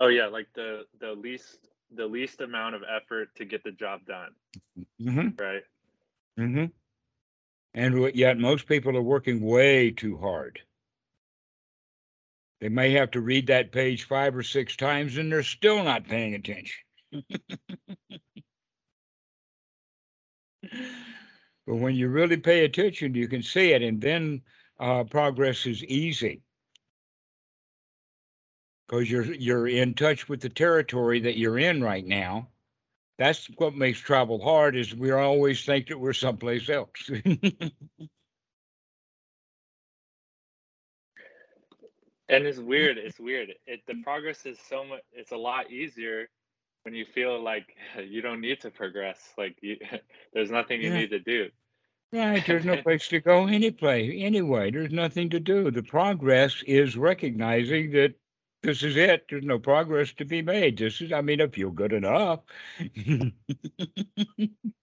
Oh yeah, like the the least the least amount of effort to get the job done. Mm-hmm. Right. Mm-hmm. And yet most people are working way too hard. They may have to read that page five or six times and they're still not paying attention. but when you really pay attention, you can see it, and then uh, progress is easy because you're you're in touch with the territory that you're in right now. That's what makes travel hard is we always think that we're someplace else. and it's weird. It's weird. It the progress is so much. It's a lot easier when you feel like you don't need to progress. Like you, there's nothing you yeah. need to do. Right. There's no place to go any place anyway. There's nothing to do. The progress is recognizing that this is it. There's no progress to be made. This is, I mean, I feel good enough.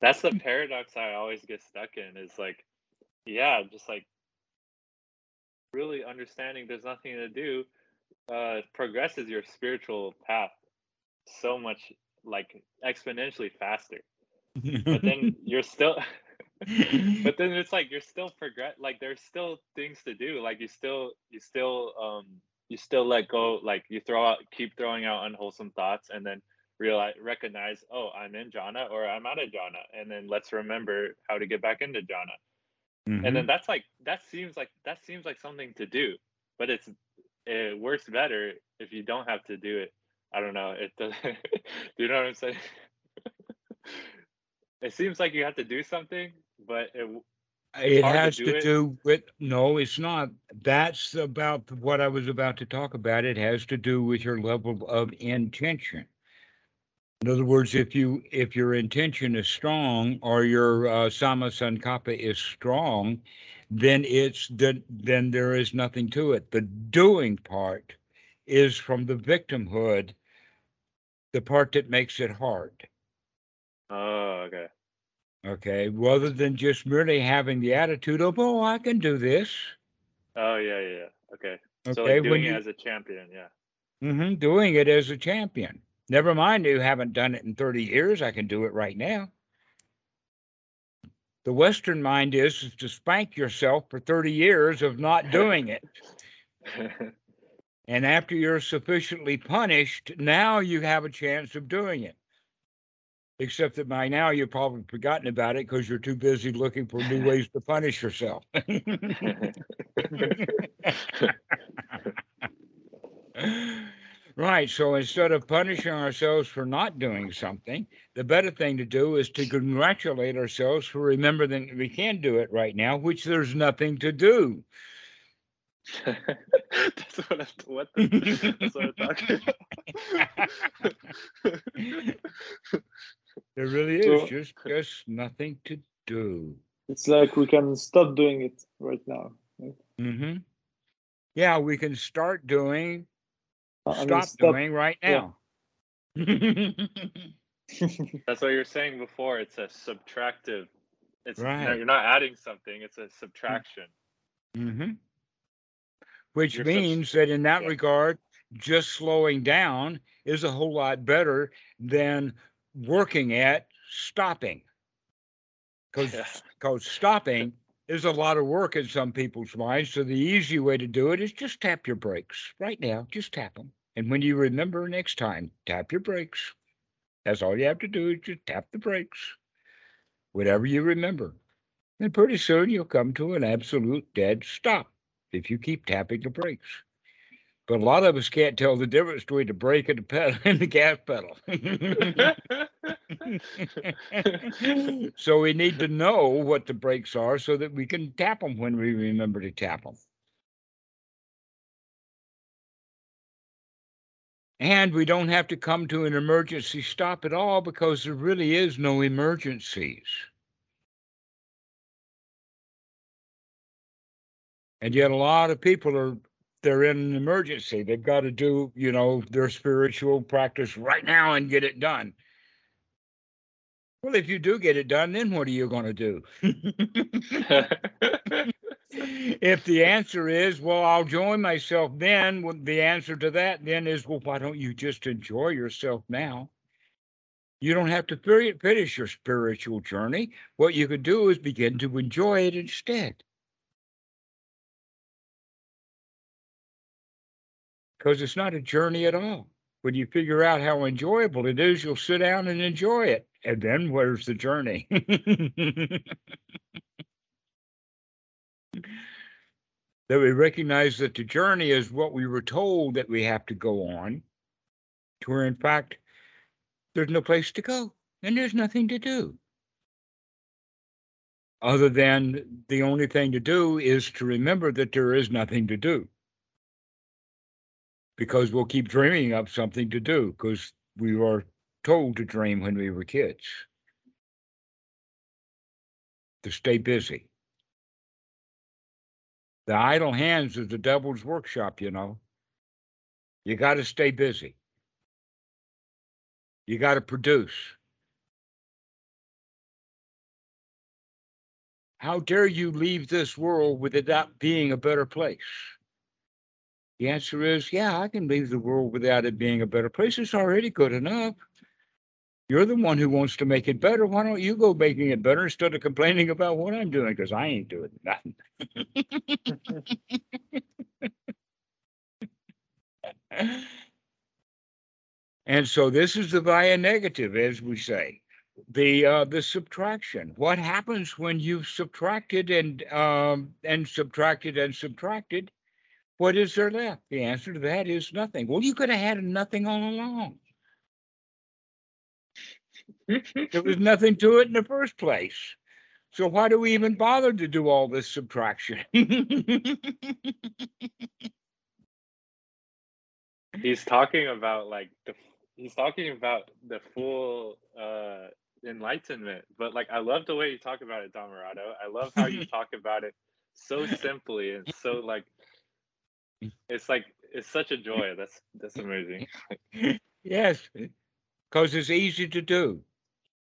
That's the paradox I always get stuck in is like, yeah, just like really understanding there's nothing to do. Uh, progresses your spiritual path so much like exponentially faster. but then you're still but then it's like you're still progress like there's still things to do like you still you still um you still let go like you throw out keep throwing out unwholesome thoughts and then realize recognize oh i'm in jhana or i'm out of jhana and then let's remember how to get back into jhana mm-hmm. and then mm-hmm. that's like that seems like that seems like something to do but it's it works better if you don't have to do it i don't know it does do you know what i'm saying? It seems like you have to do something but it it has to, do, to do, with no it's not. That's about what i was about to talk about. It has to do with your level of intention. In other words if you if your intention is strong or your uh, samma sankappa is strong then it's the, then there is nothing to it. The doing part is from the victimhood the part that makes it hard oh okay Okay, rather than just merely having the attitude of, oh, I can do this. Oh yeah, yeah, yeah. Okay. Okay, so like doing you, it as a champion, yeah. Mm-hmm, doing it as a champion. Never mind, you haven't done it in 30 years. I can do it right now. The Western mind is, is to spank yourself for 30 years of not doing it. and after you're sufficiently punished, now you have a chance of doing it except that by now you've probably forgotten about it because you're too busy looking for new ways to punish yourself. right. So instead of punishing ourselves for not doing something, the better thing to do is to congratulate ourselves for remembering that we can do it right now, which there's nothing to do. that's what I'm, what the, that's what I'm talking about. There really is so, just just nothing to do. It's like we can stop doing it right now. Right? Mm-hmm. Yeah, we can start doing, I stop, mean, stop, doing right now. Yeah. That's what you're saying before. It's a subtractive. It's right. you're not adding something. It's a subtraction. Mm-hmm. Which you're means that in that yeah. regard, just slowing down is a whole lot better than working at stopping because because stopping is a lot of work in some people's minds. So the easy way to do it is just tap your brakes right now. Just tap them, and when you remember next time, tap your brakes. That's all you have to do is just tap the brakes, whatever you remember, and pretty soon you'll come to an absolute dead stop if you keep tapping the brakes. But a lot of us can't tell the difference between the brake and the pedal and the gas pedal. so we need to know what the brakes are so that we can tap them when we remember to tap them. And we don't have to come to an emergency stop at all because there really is no emergencies. And yet, a lot of people are they're in an emergency. They've got to do, you know, their spiritual practice right now and get it done. Well, if you do get it done, then what are you going to do? if the answer is, well, I'll join myself then, well, the answer to that then is, well, why don't you just enjoy yourself now? You don't have to finish your spiritual journey. What you could do is begin to enjoy it instead. Because it's not a journey at all. When you figure out how enjoyable it is, you'll sit down and enjoy it. And then where's the journey? that we recognize that the journey is what we were told that we have to go on, to where in fact there's no place to go and there's nothing to do. Other than the only thing to do is to remember that there is nothing to do. Because we'll keep dreaming up something to do because we were told to dream when we were kids. To stay busy. The idle hands is the devil's workshop, you know. You got to stay busy. You got to produce. How dare you leave this world without being a better place? The answer is, yeah, I can leave the world without it being a better place. It's already good enough. You're the one who wants to make it better. Why don't you go making it better instead of complaining about what I'm doing? Because I ain't doing nothing. and so this is the via negativa, as we say, the uh, the subtraction. What happens when you've subtracted and um, and subtracted and subtracted? What is there left? The answer to that is nothing. Well, you could have had nothing all along there was nothing to it in the first place. So why do we even bother to do all this subtraction? he's talking about like the he's talking about the full uh enlightenment. But like I love the way you talk about it, Dhammarato. I love how you talk about it so simply and so like it's like it's such a joy. That's that's amazing. yes, because it's easy to do.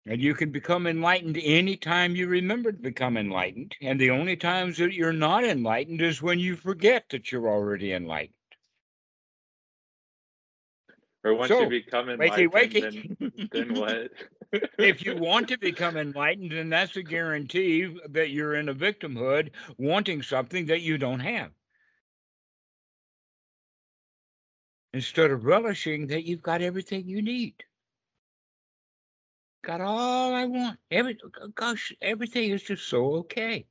And you can become enlightened anytime you remember to become enlightened. And the only times that you're not enlightened is when you forget that you're already enlightened. Or once so, you become enlightened, wakey, wakey. Then, then what? if you want to become enlightened, then that's a guarantee that you're in a victimhood wanting something that you don't have. Instead of relishing that you've got everything you need got all I want. Every gosh, everything is just so okay.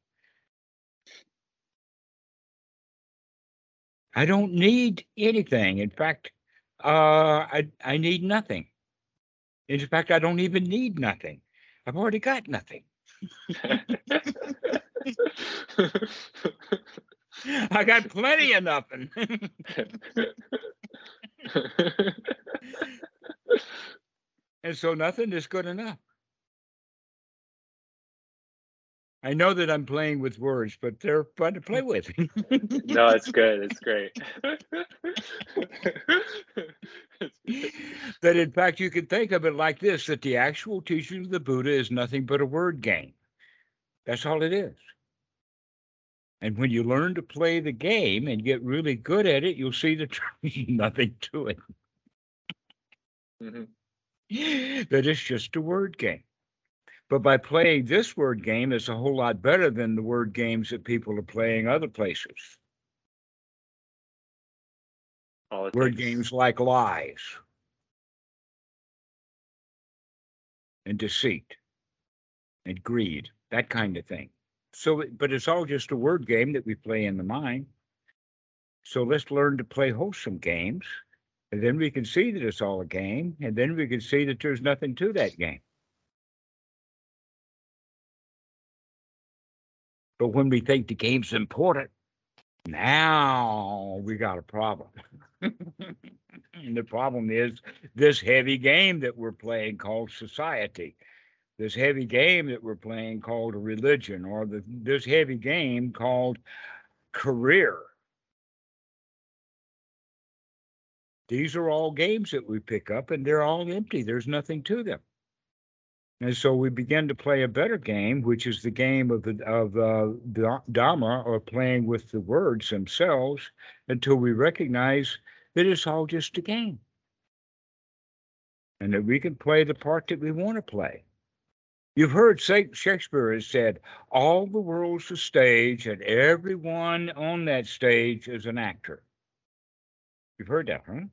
I don't need anything. In fact, uh, I I need nothing. In fact, I don't even need nothing. I've already got nothing. I got plenty of nothing. And so nothing is good enough. I know that I'm playing with words, but they're fun to play with. no, it's good. It's great. that in fact, you can think of it like this that the actual teaching of the Buddha is nothing but a word game. That's all it is. And when you learn to play the game and get really good at it, you'll see that there's nothing to it. Mm-hmm. that it's just a word game. But by playing this word game, it's a whole lot better than the word games that people are playing other places. Word games like lies and deceit and greed, that kind of thing. So, but it's all just a word game that we play in the mind. So let's learn to play wholesome games and then we can see that it's all a game, and then we can see that there's nothing to that game. But when we think the game's important, now we got a problem. and the problem is this heavy game that we're playing called society, this heavy game that we're playing called religion, or the, this heavy game called career These are all games that we pick up and they're all empty. There's nothing to them. And so we begin to play a better game, which is the game of the of uh, Dhamma, or playing with the words themselves, until we recognize that it's all just a game, and that we can play the part that we want to play. You've heard Shakespeare has said, "All the world's a stage, and everyone on that stage is an actor." You've heard that, huh?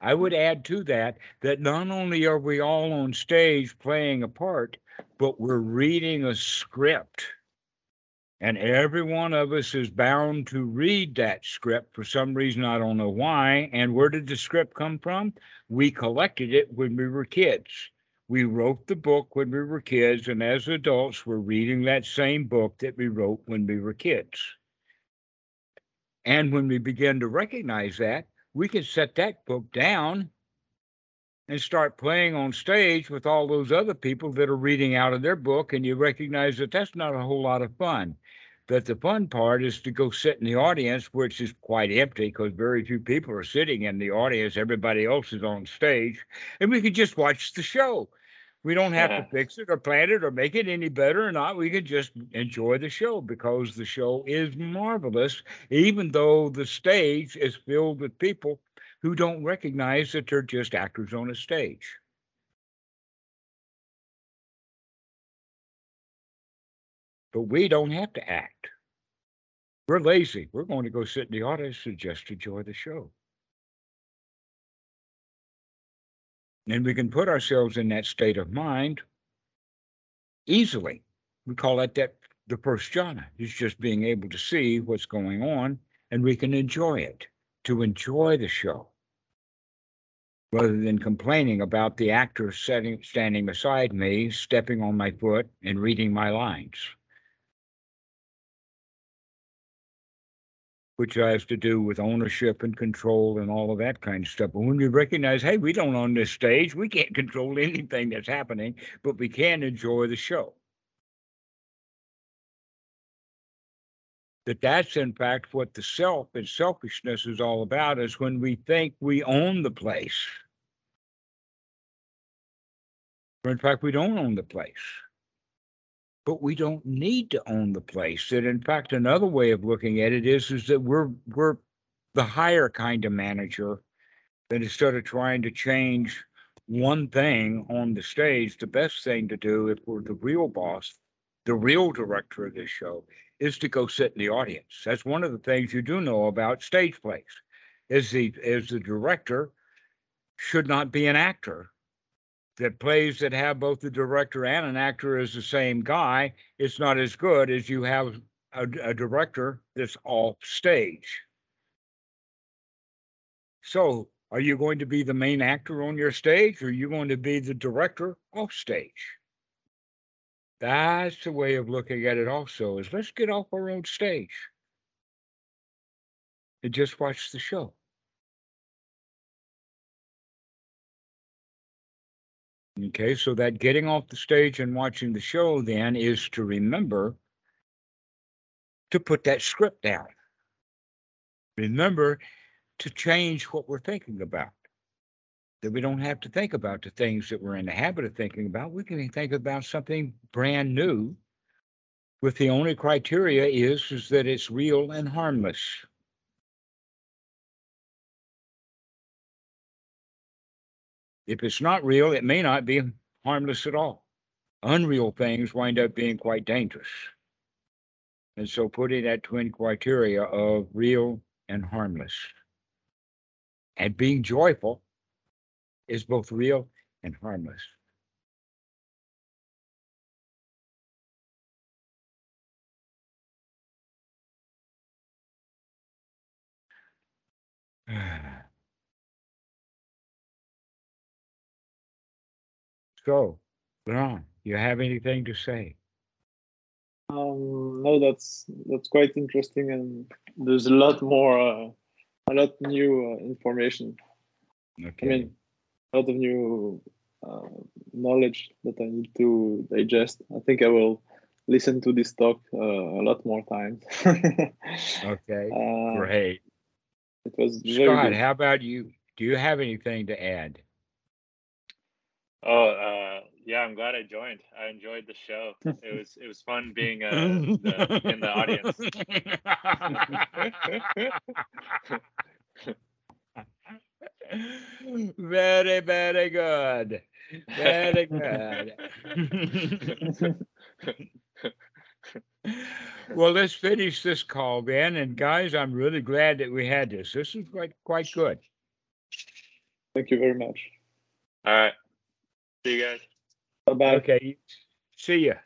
I would mm-hmm. add to that that not only are we all on stage playing a part, but we're reading a script. And every one of us is bound to read that script for some reason. I don't know why. And where did the script come from? We collected it when we were kids. We wrote the book when we were kids. And as adults, we're reading that same book that we wrote when we were kids. And when we begin to recognize that, we can set that book down and start playing on stage with all those other people that are reading out of their book and you recognize that that's not a whole lot of fun that the fun part is to go sit in the audience which is quite empty because very few people are sitting in the audience everybody else is on stage and we could just watch the show we don't have yeah. to fix it or plan it or make it any better or not. We can just enjoy the show because the show is marvelous, even though the stage is filled with people who don't recognize that they're just actors on a stage. But we don't have to act. We're lazy. We're going to go sit in the audience and just enjoy the show. And we can put ourselves in that state of mind easily. We call that, that the first jhana. It's just being able to see what's going on and we can enjoy it, to enjoy the show rather than complaining about the actor setting, standing beside me, stepping on my foot, and reading my lines. Which has to do with ownership and control and all of that kind of stuff. But when we recognize, hey, we don't own this stage, we can't control anything that's happening, but we can enjoy the show. That that's in fact what the self and selfishness is all about is when we think we own the place. In fact, we don't own the place but we don't need to own the place. And in fact, another way of looking at it is, is that we're we're the higher kind of manager that instead of trying to change one thing on the stage, the best thing to do if we're the real boss, the real director of this show, is to go sit in the audience. That's one of the things you do know about stage plays. Is the is the director should not be an actor that plays that have both the director and an actor as the same guy, it's not as good as you have a, a director that's off stage. So, are you going to be the main actor on your stage, or are you going to be the director off stage? That's the way of looking at it. Also, is let's get off our own stage and just watch the show. Okay, so that getting off the stage and watching the show then is to remember to put that script down. Remember to change what we're thinking about. That we don't have to think about the things that we're in the habit of thinking about. We can think about something brand new with the only criteria is, is that it's real and harmless. If it's not real, it may not be harmless at all. Unreal things wind up being quite dangerous. And so putting that twin criteria of real and harmless and being joyful is both real and harmless. So, Laurent, you have anything to say? Um, no, that's that's quite interesting, and there's a lot more, uh, a lot new uh, information. Okay. I mean, a lot of new uh, knowledge that I need to digest. I think I will listen to this talk uh, a lot more times. okay, uh, great. It was Scott. How about you? Do you have anything to add? Oh, uh, Yeah, I'm glad I joined. I enjoyed the show. It was it was fun being uh, the, in the audience. very, very good. Very good. well, let's finish this call, Ben. And guys, I'm really glad that we had this. This is quite quite good. Thank you very much. All right. See you guys. Bye bye. Okay. See ya.